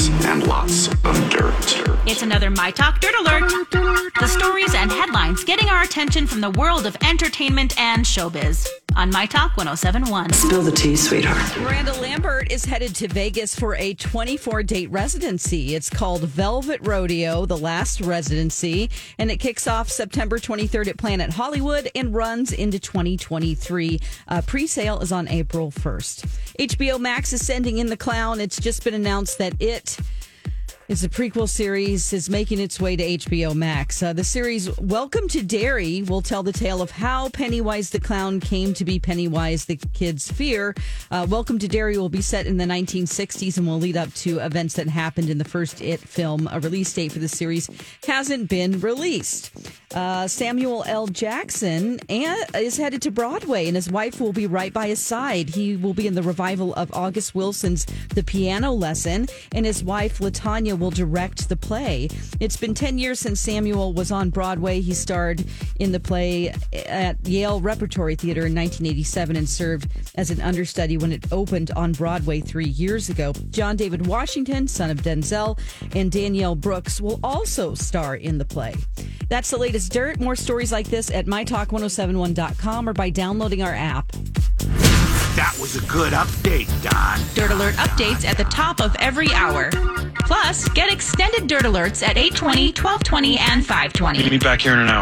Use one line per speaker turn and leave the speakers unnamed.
Lots and lots of dirt.
It's another My Talk Dirt Alert. The stories and headlines getting our attention from the world of entertainment and showbiz on My Talk 1071.
Spill the tea, sweetheart.
Miranda Lambert is headed to Vegas for a 24 date residency. It's called Velvet Rodeo, the last residency, and it kicks off September 23rd at Planet Hollywood and runs into 2023. Uh, Pre sale is on April 1st. HBO Max is sending in the clown. It's just been announced that it is a prequel series is making its way to HBO Max. Uh, the series Welcome to Derry will tell the tale of how Pennywise the clown came to be Pennywise the kid's fear. Uh, Welcome to Derry will be set in the 1960s and will lead up to events that happened in the first It film. A release date for the series hasn't been released. Uh, Samuel L. Jackson is headed to Broadway, and his wife will be right by his side. He will be in the revival of August Wilson's The Piano Lesson, and his wife Latanya will direct the play. It's been 10 years since Samuel was on Broadway. He starred in the play at Yale Repertory Theater in 1987 and served as an understudy when it opened on Broadway three years ago. John David Washington, son of Denzel, and Danielle Brooks will also star in the play. That's the latest dirt. More stories like this at mytalk1071.com or by downloading our app.
That was a good update, Don.
Dirt Alert updates at the top of every hour. Plus, get extended Dirt Alerts at 820, 1220, and 520.
Meet back here in an hour.